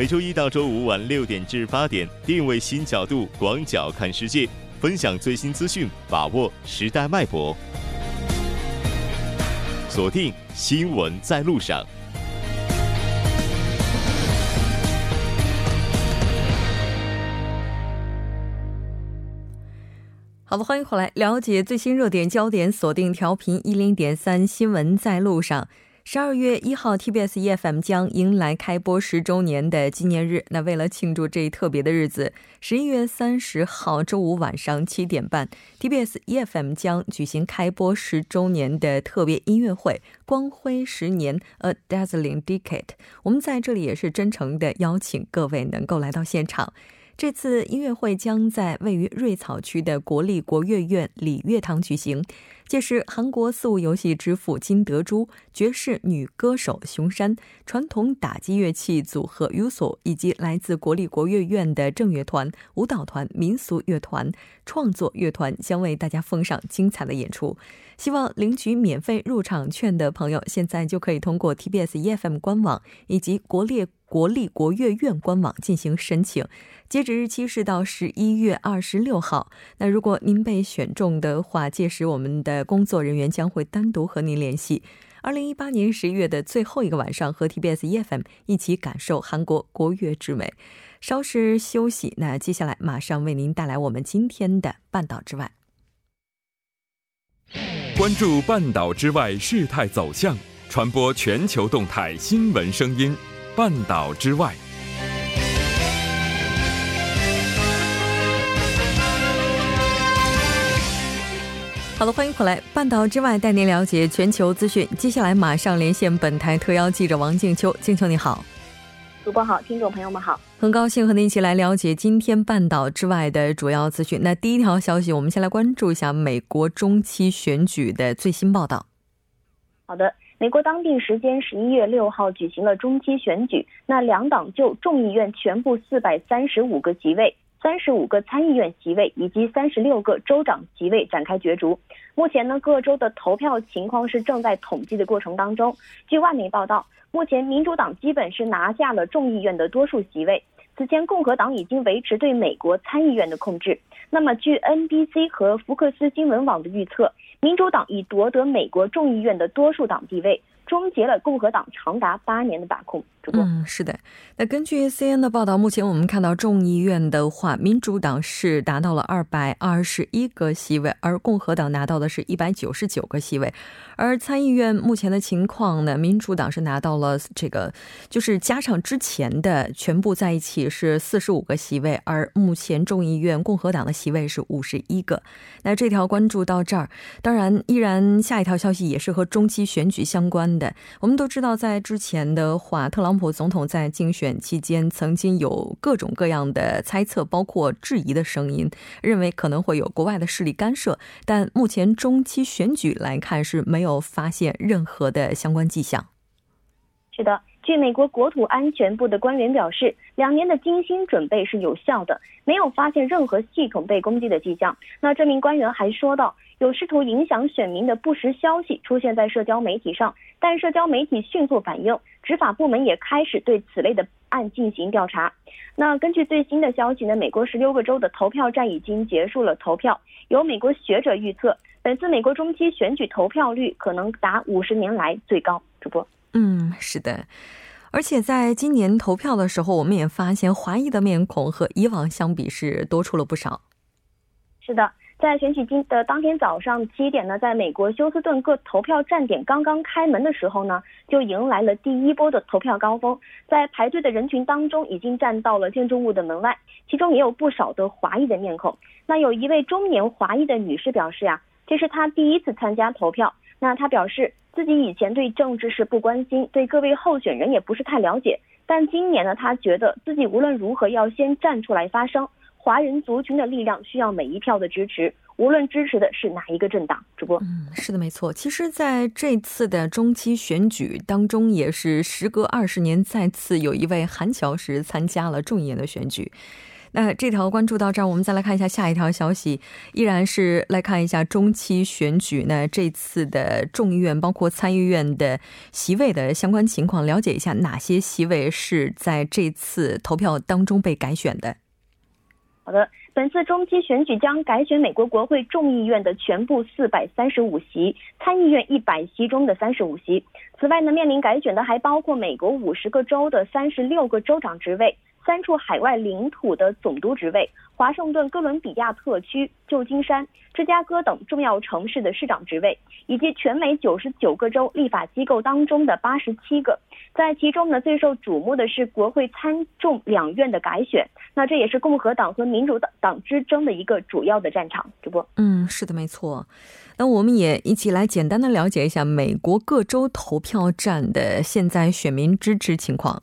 每周一到周五晚六点至八点，定位新角度，广角看世界，分享最新资讯，把握时代脉搏。锁定新闻在路上。好的，欢迎回来，了解最新热点焦点，锁定调频一零点三，新闻在路上。十二月一号，TBS EFM 将迎来开播十周年的纪念日。那为了庆祝这一特别的日子，十一月三十号周五晚上七点半，TBS EFM 将举行开播十周年的特别音乐会——光辉十年 （A Dazzling Decade）。我们在这里也是真诚的邀请各位能够来到现场。这次音乐会将在位于瑞草区的国立国乐院礼乐堂举行。届时，韩国四物游戏之父金德洙、爵士女歌手熊山、传统打击乐器组合 USO 以及来自国立国乐院的正乐团、舞蹈团、民俗乐团、创作乐团将为大家奉上精彩的演出。希望领取免费入场券的朋友，现在就可以通过 TBS EFM 官网以及国立国立国乐院官网进行申请。截止日期是到十一月二十六号。那如果您被选中的话，届时我们的工作人员将会单独和您联系。二零一八年十一月的最后一个晚上，和 TBS EFM 一起感受韩国国乐之美。稍事休息，那接下来马上为您带来我们今天的半岛之外。关注半岛之外事态走向，传播全球动态新闻声音。半岛之外，好了，欢迎回来。半岛之外带您了解全球资讯。接下来马上连线本台特邀记者王静秋。静秋你好，主播好，听众朋友们好。很高兴和您一起来了解今天半岛之外的主要资讯。那第一条消息，我们先来关注一下美国中期选举的最新报道。好的，美国当地时间十一月六号举行了中期选举，那两党就众议院全部四百三十五个席位、三十五个参议院席位以及三十六个州长席位展开角逐。目前呢，各州的投票情况是正在统计的过程当中。据外媒报道，目前民主党基本是拿下了众议院的多数席位。此前，共和党已经维持对美国参议院的控制。那么，据 NBC 和福克斯新闻网的预测，民主党已夺得美国众议院的多数党地位。终结了共和党长达八年的把控。嗯，是的。那根据 C N 的报道，目前我们看到众议院的话，民主党是达到了二百二十一个席位，而共和党拿到的是一百九十九个席位。而参议院目前的情况呢，民主党是拿到了这个，就是加上之前的全部在一起是四十五个席位，而目前众议院共和党的席位是五十一个。那这条关注到这儿，当然依然下一条消息也是和中期选举相关。的，我们都知道，在之前的话，特朗特朗普总统在竞选期间曾经有各种各样的猜测，包括质疑的声音，认为可能会有国外的势力干涉。但目前中期选举来看，是没有发现任何的相关迹象。是的，据美国国土安全部的官员表示，两年的精心准备是有效的，没有发现任何系统被攻击的迹象。那这名官员还说到。有试图影响选民的不实消息出现在社交媒体上，但社交媒体迅速反应，执法部门也开始对此类的案进行调查。那根据最新的消息呢，美国十六个州的投票站已经结束了投票。有美国学者预测，本次美国中期选举投票率可能达五十年来最高。主播，嗯，是的，而且在今年投票的时候，我们也发现华裔的面孔和以往相比是多出了不少。是的。在选举今的当天早上七点呢，在美国休斯顿各投票站点刚刚开门的时候呢，就迎来了第一波的投票高峰。在排队的人群当中，已经站到了建筑物的门外，其中也有不少的华裔的面孔。那有一位中年华裔的女士表示呀，这是她第一次参加投票。那他表示自己以前对政治是不关心，对各位候选人也不是太了解，但今年呢，他觉得自己无论如何要先站出来发声。华人族群的力量需要每一票的支持，无论支持的是哪一个政党。主播，嗯，是的，没错。其实，在这次的中期选举当中，也是时隔二十年，再次有一位韩乔石参加了众议院的选举。那这条关注到这儿，我们再来看一下下一条消息，依然是来看一下中期选举。那这次的众议院包括参议院的席位的相关情况，了解一下哪些席位是在这次投票当中被改选的。好的，本次中期选举将改选美国国会众议院的全部四百三十五席，参议院一百席中的三十五席。此外呢，面临改选的还包括美国五十个州的三十六个州长职位。三处海外领土的总督职位，华盛顿哥伦比亚特区、旧金山、芝加哥等重要城市的市长职位，以及全美九十九个州立法机构当中的八十七个。在其中呢，最受瞩目的是国会参众两院的改选。那这也是共和党和民主党党之争的一个主要的战场。主播，嗯，是的，没错。那我们也一起来简单的了解一下美国各州投票站的现在选民支持情况。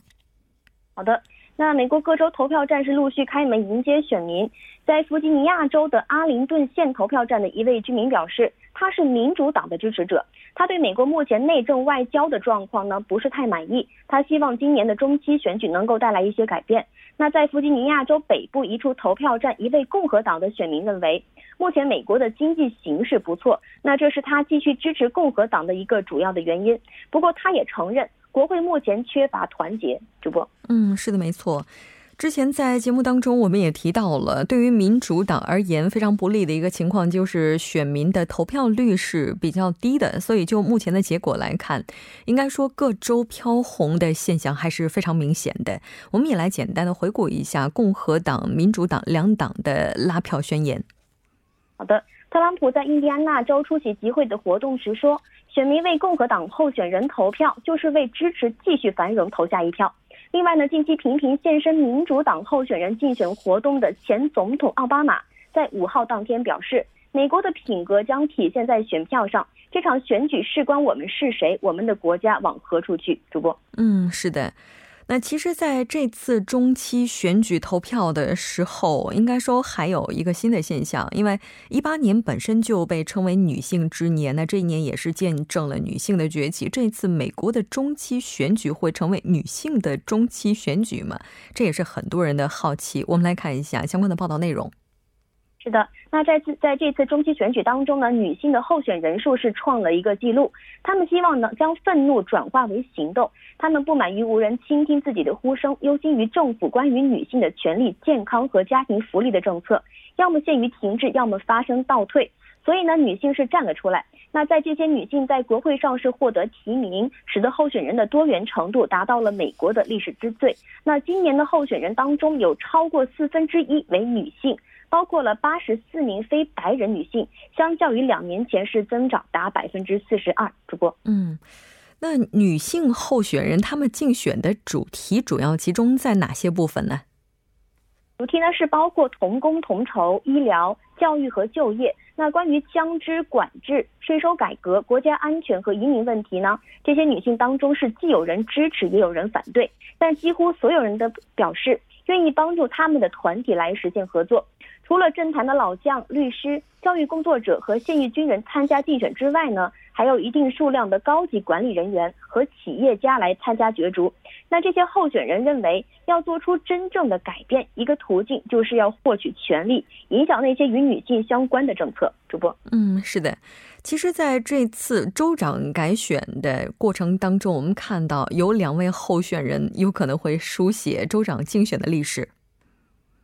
好的。那美国各州投票站是陆续开门迎接选民。在弗吉尼亚州的阿灵顿县投票站的一位居民表示，他是民主党的支持者。他对美国目前内政外交的状况呢不是太满意。他希望今年的中期选举能够带来一些改变。那在弗吉尼亚州北部一处投票站，一位共和党的选民认为，目前美国的经济形势不错，那这是他继续支持共和党的一个主要的原因。不过他也承认。国会目前缺乏团结，主播。嗯，是的，没错。之前在节目当中，我们也提到了，对于民主党而言非常不利的一个情况，就是选民的投票率是比较低的。所以就目前的结果来看，应该说各州飘红的现象还是非常明显的。我们也来简单的回顾一下共和党、民主党两党的拉票宣言。好的，特朗普在印第安纳州出席集会的活动时说。选民为共和党候选人投票，就是为支持继续繁荣投下一票。另外呢，近期频频现身民主党候选人竞选活动的前总统奥巴马，在五号当天表示，美国的品格将体现在选票上。这场选举事关我们是谁，我们的国家往何处去。主播，嗯，是的。那其实，在这次中期选举投票的时候，应该说还有一个新的现象，因为一八年本身就被称为女性之年，那这一年也是见证了女性的崛起。这次美国的中期选举会成为女性的中期选举吗？这也是很多人的好奇。我们来看一下相关的报道内容。是的，那在次在这次中期选举当中呢，女性的候选人数是创了一个记录。他们希望呢将愤怒转化为行动，他们不满于无人倾听自己的呼声，忧心于政府关于女性的权利、健康和家庭福利的政策，要么陷于停滞，要么发生倒退。所以呢，女性是站了出来。那在这些女性在国会上是获得提名，使得候选人的多元程度达到了美国的历史之最。那今年的候选人当中有超过四分之一为女性。包括了八十四名非白人女性，相较于两年前是增长达百分之四十二。主播，嗯，那女性候选人她们竞选的主题主要集中在哪些部分呢？主题呢是包括同工同酬、医疗、教育和就业。那关于枪支管制、税收改革、国家安全和移民问题呢？这些女性当中是既有人支持，也有人反对，但几乎所有人的表示愿意帮助他们的团体来实现合作。除了政坛的老将、律师、教育工作者和现役军人参加竞选之外呢，还有一定数量的高级管理人员和企业家来参加角逐。那这些候选人认为，要做出真正的改变，一个途径就是要获取权力，影响那些与女性相关的政策。主播，嗯，是的。其实，在这次州长改选的过程当中，我们看到有两位候选人有可能会书写州长竞选的历史。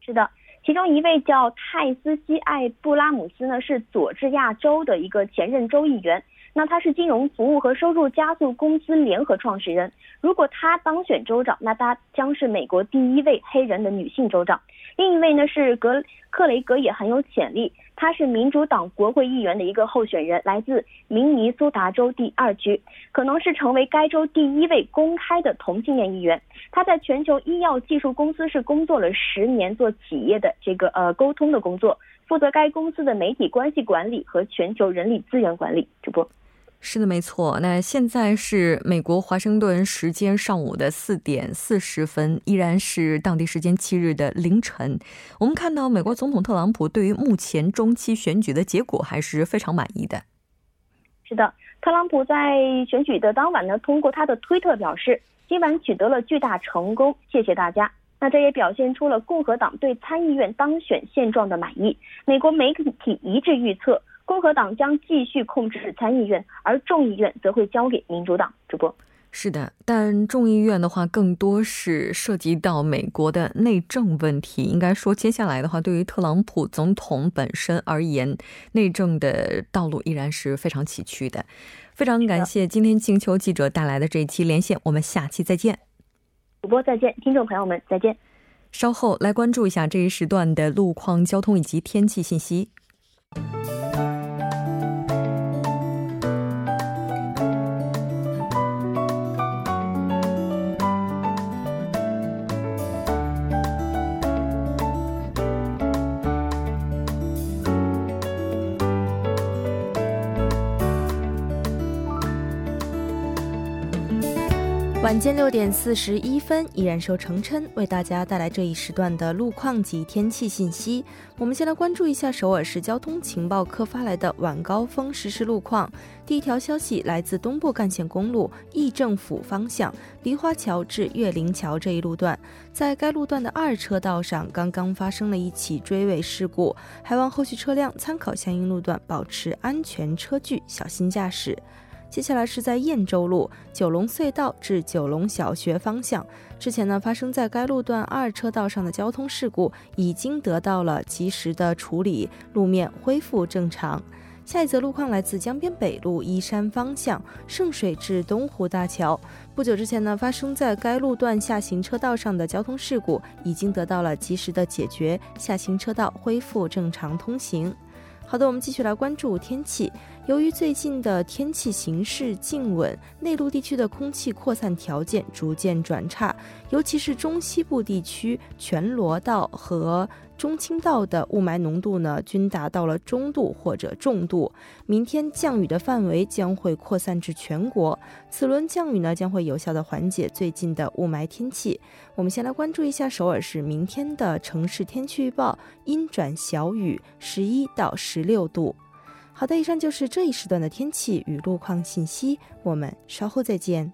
是的。其中一位叫泰斯西艾布拉姆斯呢，是佐治亚州的一个前任州议员。那他是金融服务和收入加速公司联合创始人。如果他当选州长，那他将是美国第一位黑人的女性州长。另一位呢是格克雷格，也很有潜力。他是民主党国会议员的一个候选人，来自明尼苏达州第二区，可能是成为该州第一位公开的同性恋议员。他在全球医药技术公司是工作了十年，做企业的这个呃沟通的工作，负责该公司的媒体关系管理和全球人力资源管理。主播。是的，没错。那现在是美国华盛顿时间上午的四点四十分，依然是当地时间七日的凌晨。我们看到，美国总统特朗普对于目前中期选举的结果还是非常满意的。是的，特朗普在选举的当晚呢，通过他的推特表示，今晚取得了巨大成功，谢谢大家。那这也表现出了共和党对参议院当选现状的满意。美国媒体一致预测，和党将继续控制参议院，而众议院则会交给民主党。主播。是的，但众议院的话更多是涉及到美国的内政问题。应该说，接下来的话，对于特朗普总统本身而言，内政的道路依然是非常崎岖的。非常感谢今天静秋记者带来的这一期连线，我们下期再见。主播再见，听众朋友们再见。稍后来关注一下这一时段的路况、交通以及天气信息。晚间六点四十一分，依然由程琛为大家带来这一时段的路况及天气信息。我们先来关注一下首尔市交通情报科发来的晚高峰实时路况。第一条消息来自东部干线公路义政府方向梨花桥至岳林桥这一路段，在该路段的二车道上刚刚发生了一起追尾事故，还望后续车辆参考相应路段，保持安全车距，小心驾驶。接下来是在燕州路九龙隧道至九龙小学方向，之前呢发生在该路段二车道上的交通事故已经得到了及时的处理，路面恢复正常。下一则路况来自江边北路依山方向圣水至东湖大桥，不久之前呢发生在该路段下行车道上的交通事故已经得到了及时的解决，下行车道恢复正常通行。好的，我们继续来关注天气。由于最近的天气形势静稳，内陆地区的空气扩散条件逐渐转差，尤其是中西部地区全罗道和。中青道的雾霾浓度呢，均达到了中度或者重度。明天降雨的范围将会扩散至全国，此轮降雨呢，将会有效的缓解最近的雾霾天气。我们先来关注一下首尔市明天的城市天气预报：阴转小雨，十一到十六度。好的，以上就是这一时段的天气与路况信息，我们稍后再见。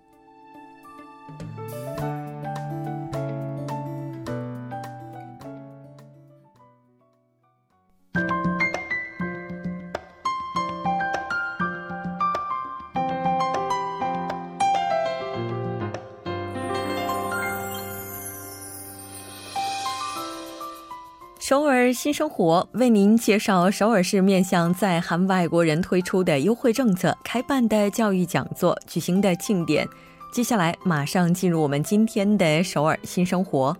首尔新生活为您介绍首尔市面向在韩外国人推出的优惠政策、开办的教育讲座、举行的庆典。接下来，马上进入我们今天的首尔新生活。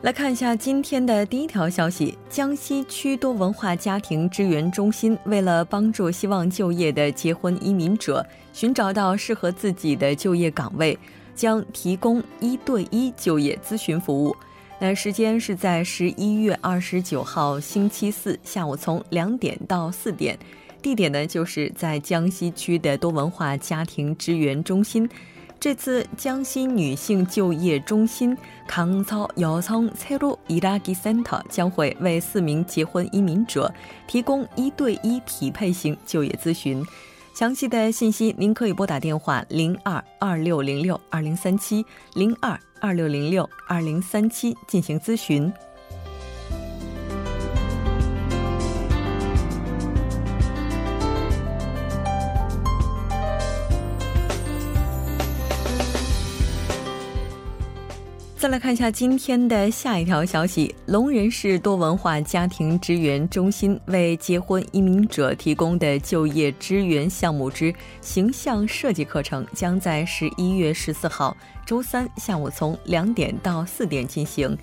来看一下今天的第一条消息：江西区多文化家庭支援中心为了帮助希望就业的结婚移民者寻找到适合自己的就业岗位，将提供一对一就业咨询服务。那时间是在十一月二十九号星期四下午从两点到四点，地点呢就是在江西区的多文化家庭支援中心。这次江西女性就业中心康操姚仓菜路伊拉吉 center 将会为四名结婚移民者提供一对一匹配型就业咨询。详细的信息您可以拨打电话零二二六零六二零三七零二二六零六二零三七进行咨询。来看一下今天的下一条消息：龙仁市多文化家庭支援中心为结婚移民者提供的就业支援项目之形象设计课程，将在十一月十四号周三下午从两点到四点进行。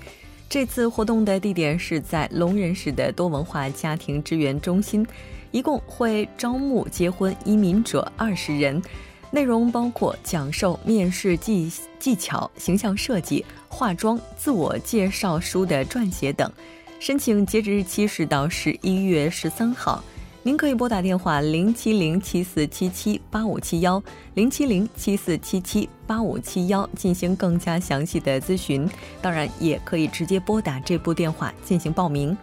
这次活动的地点是在龙仁市的多文化家庭支援中心，一共会招募结婚移民者二十人。内容包括讲授面试技技巧、形象设计、化妆、自我介绍书的撰写等。申请截止日期是到十一月十三号。您可以拨打电话零七零七四七七八五七幺零七零七四七七八五七幺进行更加详细的咨询。当然，也可以直接拨打这部电话进行报名。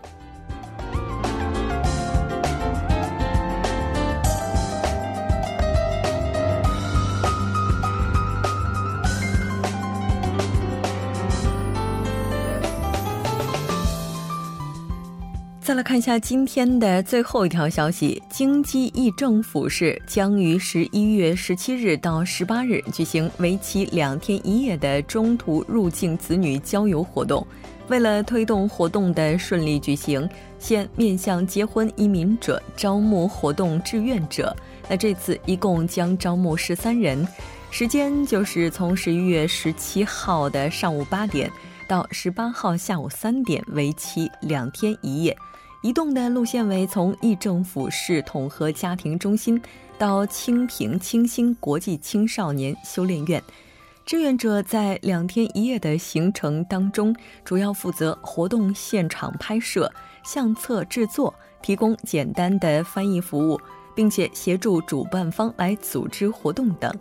再来看一下今天的最后一条消息：京畿议政府市将于十一月十七日到十八日举行为期两天一夜的中途入境子女郊游活动。为了推动活动的顺利举行，现面向结婚移民者招募活动志愿者。那这次一共将招募十三人，时间就是从十一月十七号的上午八点到十八号下午三点，为期两天一夜。移动的路线为从议政府市统合家庭中心到清平清新国际青少年修炼院。志愿者在两天一夜的行程当中，主要负责活动现场拍摄、相册制作，提供简单的翻译服务，并且协助主办方来组织活动等。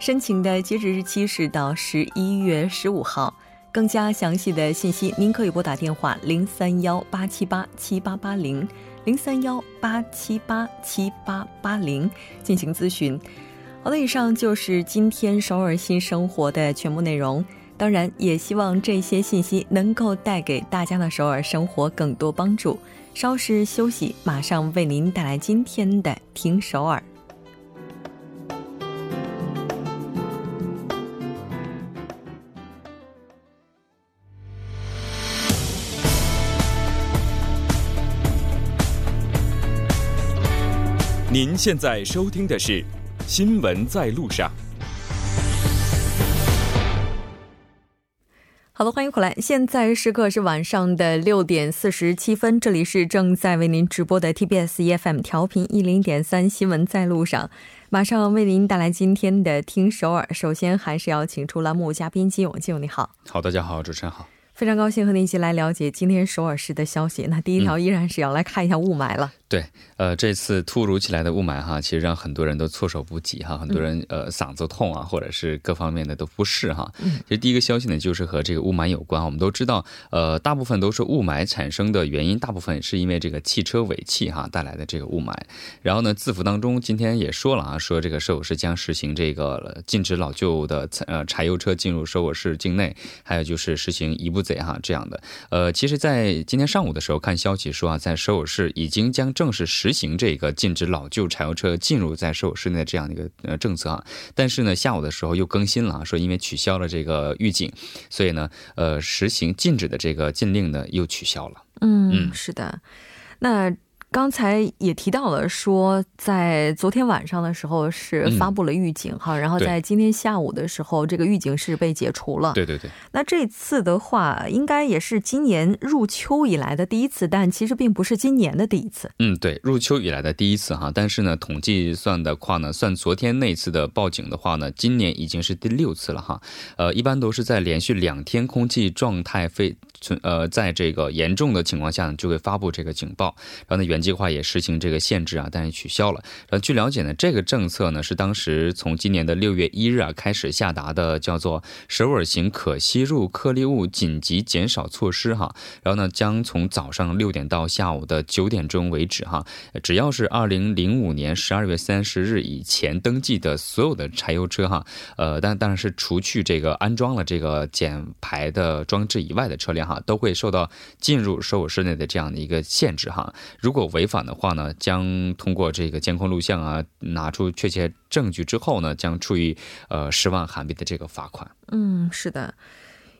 申请的截止日期是到十一月十五号。更加详细的信息，您可以拨打电话零三幺八七八七八八零零三幺八七八七八八零进行咨询。好的，以上就是今天首尔新生活的全部内容。当然，也希望这些信息能够带给大家的首尔生活更多帮助。稍事休息，马上为您带来今天的听首尔。您现在收听的是《新闻在路上》。好的，欢迎回来。现在时刻是晚上的六点四十七分，这里是正在为您直播的 TBS EFM 调频一零点三《新闻在路上》，马上为您带来今天的听首尔。首先，还是要请出栏目嘉宾金勇，金勇你好。好，大家好，主持人好。非常高兴和您一起来了解今天首尔市的消息。那第一条依然是要来看一下雾霾了。对，呃，这次突如其来的雾霾哈，其实让很多人都措手不及哈，很多人呃嗓子痛啊，或者是各方面的都不适哈。其实第一个消息呢，就是和这个雾霾有关。我们都知道，呃，大部分都是雾霾产生的原因，大部分是因为这个汽车尾气哈带来的这个雾霾。然后呢，字符当中今天也说了啊，说这个首尔市将实行这个禁止老旧的呃柴油车进入首尔市境内，还有就是实行一步贼哈这样的。呃，其实，在今天上午的时候看消息说啊，在首尔市已经将正式实行这个禁止老旧柴油车进入在首尔市内这样的一个呃政策啊，但是呢，下午的时候又更新了啊，说因为取消了这个预警，所以呢，呃，实行禁止的这个禁令呢又取消了。嗯，是的，那。刚才也提到了，说在昨天晚上的时候是发布了预警哈，然后在今天下午的时候，这个预警是被解除了。对对对。那这次的话，应该也是今年入秋以来的第一次，但其实并不是今年的第一次。嗯，对，入秋以来的第一次哈，但是呢，统计算的话呢，算昨天那次的报警的话呢，今年已经是第六次了哈。呃，一般都是在连续两天空气状态非存呃，在这个严重的情况下呢，就会发布这个警报，然后呢原计划也实行这个限制啊，但是取消了。然后据了解呢，这个政策呢是当时从今年的六月一日啊开始下达的，叫做首尔型可吸入颗粒物紧急减少措施哈。然后呢，将从早上六点到下午的九点钟为止哈，只要是二零零五年十二月三十日以前登记的所有的柴油车哈，呃，但当然是除去这个安装了这个减排的装置以外的车辆哈，都会受到进入首尔市内的这样的一个限制哈。如果违反的，话呢，将通过这个监控录像啊，拿出确切证据之后呢，将处以呃十万韩币的这个罚款。嗯，是的，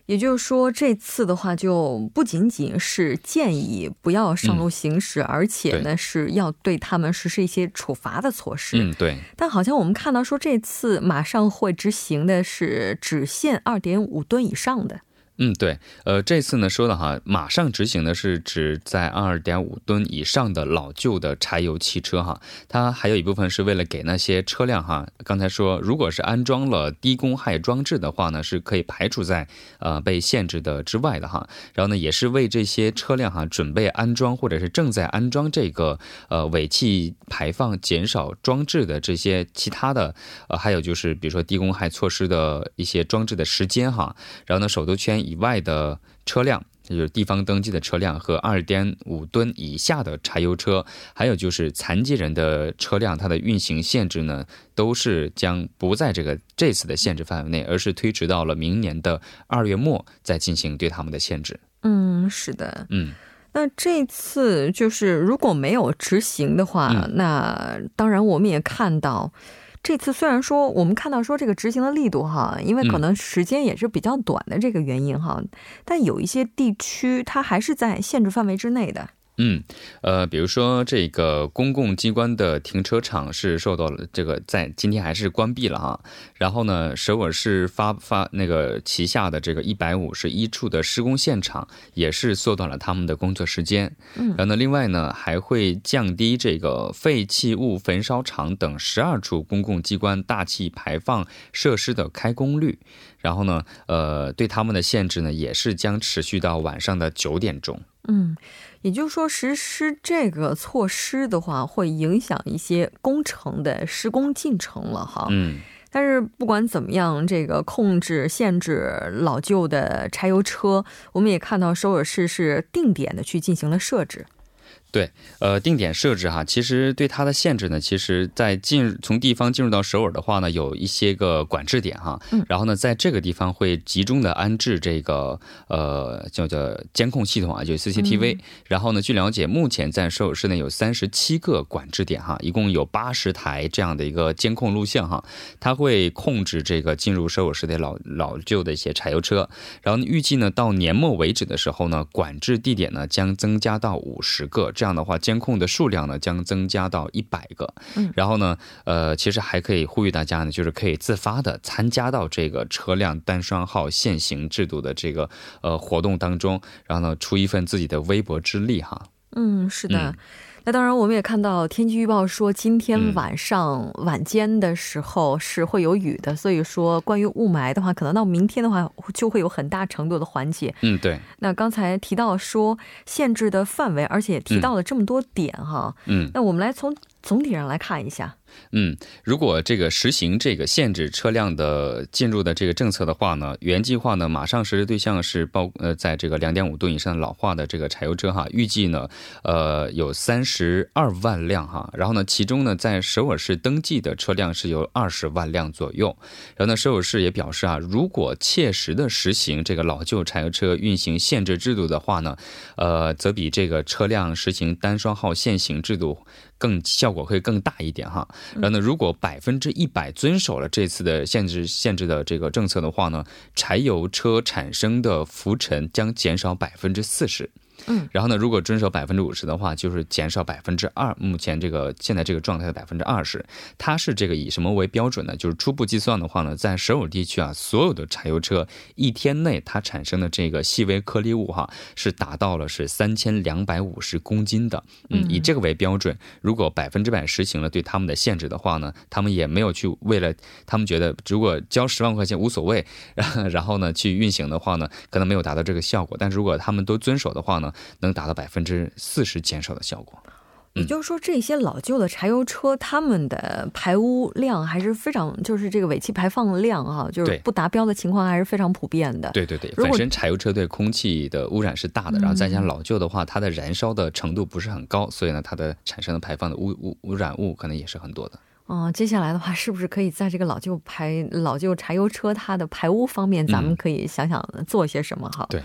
也就是说这次的话，就不仅仅是建议不要上路行驶，而且呢是要对他们实施一些处罚的措施。嗯，对。但好像我们看到说这次马上会执行的是只限二点五吨以上的。嗯，对，呃，这次呢说的哈，马上执行的是指在二点五吨以上的老旧的柴油汽车哈，它还有一部分是为了给那些车辆哈，刚才说如果是安装了低公害装置的话呢，是可以排除在呃被限制的之外的哈，然后呢也是为这些车辆哈准备安装或者是正在安装这个呃尾气排放减少装置的这些其他的呃还有就是比如说低公害措施的一些装置的时间哈，然后呢首都圈。以外的车辆，就是地方登记的车辆和二点五吨以下的柴油车，还有就是残疾人的车辆，它的运行限制呢，都是将不在这个这次的限制范围内，而是推迟到了明年的二月末再进行对他们的限制。嗯，是的，嗯。那这次就是如果没有执行的话，那当然我们也看到。这次虽然说我们看到说这个执行的力度哈，因为可能时间也是比较短的这个原因哈，但有一些地区它还是在限制范围之内的。嗯，呃，比如说这个公共机关的停车场是受到了这个在今天还是关闭了哈。然后呢，首尔市发发那个旗下的这个一百五十一处的施工现场也是缩短了他们的工作时间。嗯然后呢，另外呢还会降低这个废弃物焚烧厂等十二处公共机关大气排放设施的开工率。然后呢，呃，对他们的限制呢也是将持续到晚上的九点钟。嗯，也就是说，实施这个措施的话，会影响一些工程的施工进程了哈。嗯。但是不管怎么样，这个控制、限制老旧的柴油车，我们也看到首尔市是定点的去进行了设置。对，呃，定点设置哈，其实对它的限制呢，其实，在进从地方进入到首尔的话呢，有一些个管制点哈，嗯。然后呢，在这个地方会集中的安置这个呃叫做监控系统啊，就是 CCTV，、然后呢，据了解，目前在首尔市内有三十七个管制点哈，一共有八十台这样的一个监控录像哈，它会控制这个进入首尔市的老老旧的一些柴油车，然后预计呢到年末为止的时候呢，管制地点呢将增加到五十个，这样的话监控的数量呢将增加到一百个。嗯，然后呢，呃，其实还可以呼吁大家呢，就是可以自发的参加到这个车辆单双号限行制度的这个呃活动当中，然后呢出一份自己的微薄之力哈。嗯，是的。嗯那当然，我们也看到天气预报说，今天嗯晚上、晚间的时候是会有雨的，所以说关于雾霾的话，可能到明天的话就会有很大程度的缓解。嗯，对，那刚才提到说限制的范围，而且提到了这么多点哈，嗯。那我们来从总体上来看一下。嗯，如果这个实行这个限制车辆的进入的这个政策的话呢，原计划呢马上实施对象是包呃，在这个两点五吨以上老化的这个柴油车哈，预计呢呃有三十二万辆哈，然后呢其中呢在首尔市登记的车辆是有二十万辆左右，然后呢首尔市也表示啊，如果切实的实行这个老旧柴油车运行限制制度的话呢，呃，则比这个车辆实行单双号限行制度更效果会更大一点哈。然后呢，如果百分之一百遵守了这次的限制限制的这个政策的话呢，柴油车产生的浮尘将减少百分之四十。嗯，然后呢，如果遵守百分之五十的话，就是减少百分之二。目前这个现在这个状态的百分之二十，它是这个以什么为标准呢？就是初步计算的话呢，在首尔地区啊，所有的柴油车一天内它产生的这个细微颗粒物哈，是达到了是三千两百五十公斤的。嗯，以这个为标准，如果百分之百实行了对他们的限制的话呢，他们也没有去为了他们觉得如果交十万块钱无所谓，然后呢去运行的话呢，可能没有达到这个效果。但是如果他们都遵守的话呢，能达到百分之四十减少的效果。也就是说，这些老旧的柴油车，它们的排污量还是非常，就是这个尾气排放量啊，就是不达标的情况还是非常普遍的。对对对，本身柴油车对空气的污染是大的，然后再加上老旧的话，它的燃烧的程度不是很高，所以呢，它的产生的排放的污污污染物可能也是很多的。嗯、接下来的话，是不是可以在这个老旧排老旧柴油车它的排污方面，咱们可以想想做些什么哈？对。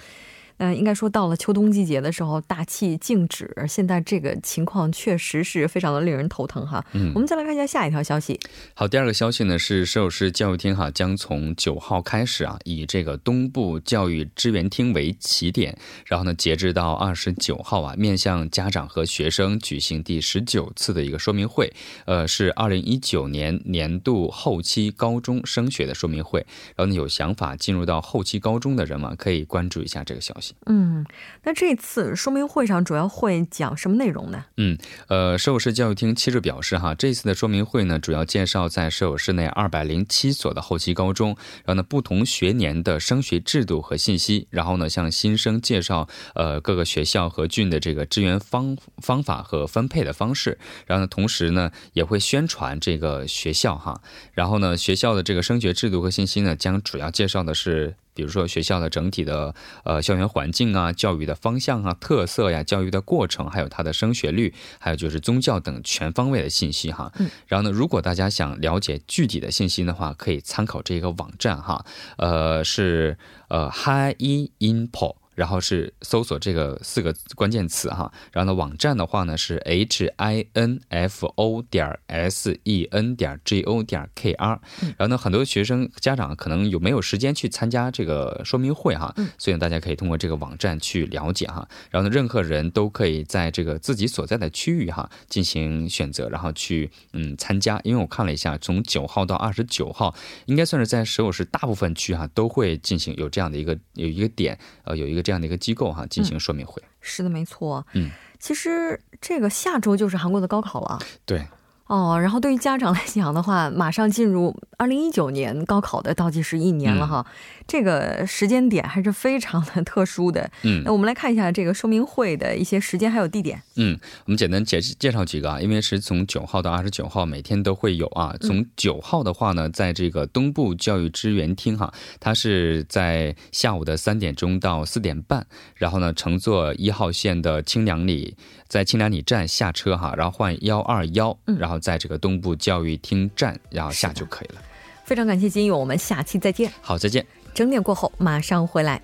那应该说，到了秋冬季节的时候，大气静止，现在这个情况确实是非常的令人头疼哈。嗯我们再来看一下下一条消息。好，第二个消息呢是首尔市教育厅哈将从九号开始啊，以这个东部教育支援厅为起点，然后呢，截至到二十九号啊，面向家长和学生举行第十九次的一个说明会，呃，是二零一九年年度后期高中升学的说明会。然后呢，有想法进入到后期高中的人嘛，可以关注一下这个消息。嗯，那这次说明会上主要会讲什么内容呢？嗯，呃，首尔市教育厅七日表示，哈，这次的说明会呢，主要介绍在首尔市内二百零七所的后期高中，然后呢，不同学年的升学制度和信息，然后呢，向新生介绍呃各个学校和郡的这个支援方方法和分配的方式，然后呢，同时呢，也会宣传这个学校哈，然后呢，学校的这个升学制度和信息呢，将主要介绍的是。比如说学校的整体的呃校园环境啊、教育的方向啊、特色呀、教育的过程，还有它的升学率，还有就是宗教等全方位的信息哈。嗯。然后呢，如果大家想了解具体的信息的话，可以参考这个网站哈，呃是呃 Hi Info。然后是搜索这个四个关键词哈，然后呢，网站的话呢是 h i n f o 点 s e n 点 g o 点 k r，然后呢，很多学生家长可能有没有时间去参加这个说明会哈，所以，大家可以通过这个网站去了解哈，然后呢，任何人都可以在这个自己所在的区域哈进行选择，然后去嗯参加，因为我看了一下，从九号到二十九号，应该算是在首尔市大部分区哈都会进行有这样的一个有一个点呃有一个。这样的一个机构哈进行说明会，是的，没错。嗯，其实这个下周就是韩国的高考了。对。哦，然后对于家长来讲的话，马上进入二零一九年高考的倒计时一年了哈，这个时间点还是非常的特殊的。嗯，那我们来看一下这个说明会的一些时间还有地点。嗯，我们简单介介绍几个啊，因为是从九号到二十九号，每天都会有啊。从九号的话呢，在这个东部教育支援厅哈，它是在下午的三点钟到四点半，然后呢，乘坐一号线的清凉里。在清凉里站下车哈，然后换幺二幺，然后在这个东部教育厅站，然后下就可以了。非常感谢金勇，我们下期再见。好，再见。整点过后马上回来。